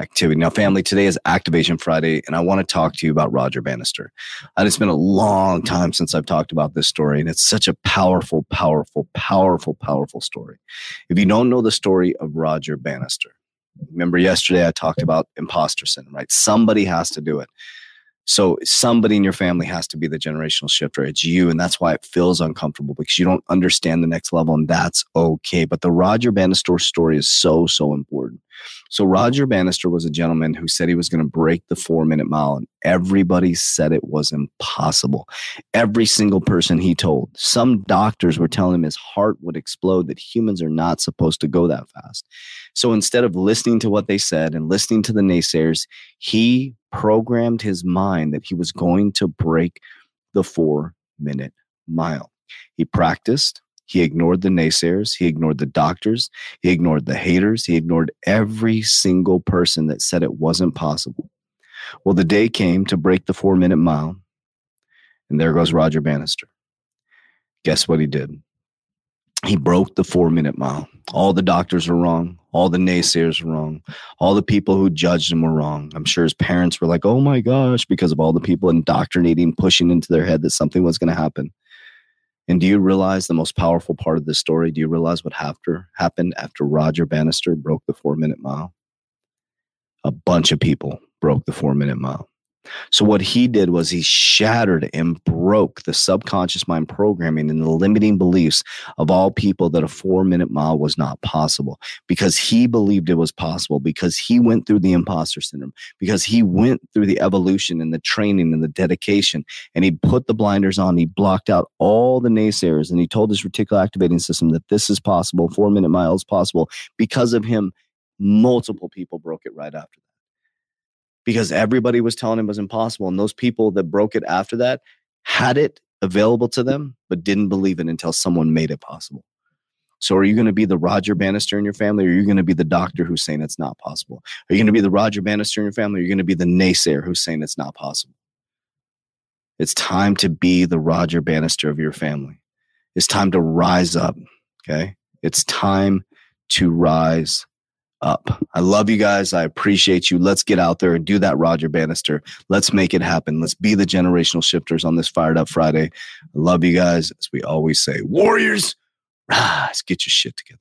activity. Now, family, today is Activation Friday, and I want to talk to you about Roger Bannister. And it's been a long time since I've talked about this story, and it's such a powerful, powerful, powerful, powerful story. If you don't know the story of Roger Bannister, remember yesterday I talked about imposter syndrome, right? Somebody has to do it. So somebody in your family has to be the generational shifter. It's you. And that's why it feels uncomfortable because you don't understand the next level. And that's okay. But the Roger Bannister story is so, so important. So Roger Bannister was a gentleman who said he was going to break the four minute mile, and everybody said it was impossible. Every single person he told. Some doctors were telling him his heart would explode, that humans are not supposed to go that fast. So instead of listening to what they said and listening to the naysayers, he programmed his mind that he was going to break the four minute mile. He practiced, he ignored the naysayers. He ignored the doctors. He ignored the haters. He ignored every single person that said it wasn't possible. Well, the day came to break the four minute mile. And there goes Roger Bannister. Guess what he did? He broke the four minute mile. All the doctors were wrong. All the naysayers were wrong. All the people who judged him were wrong. I'm sure his parents were like, oh my gosh, because of all the people indoctrinating, pushing into their head that something was going to happen. And do you realize the most powerful part of this story? Do you realize what after happened after Roger Bannister broke the four minute mile? A bunch of people broke the four minute mile. So what he did was he shattered and broke the subconscious mind programming and the limiting beliefs of all people that a four minute mile was not possible because he believed it was possible because he went through the imposter syndrome because he went through the evolution and the training and the dedication and he put the blinders on. He blocked out all the naysayers and he told his reticular activating system that this is possible. Four minute miles possible because of him. Multiple people broke it right after that because everybody was telling him it was impossible. And those people that broke it after that had it available to them, but didn't believe it until someone made it possible. So are you going to be the Roger Bannister in your family, or are you going to be the doctor who's saying it's not possible? Are you going to be the Roger Bannister in your family, or are you going to be the naysayer who's saying it's not possible? It's time to be the Roger Bannister of your family. It's time to rise up. Okay. It's time to rise up. I love you guys. I appreciate you. Let's get out there and do that, Roger Bannister. Let's make it happen. Let's be the generational shifters on this Fired Up Friday. I love you guys. As we always say, Warriors, rise, get your shit together.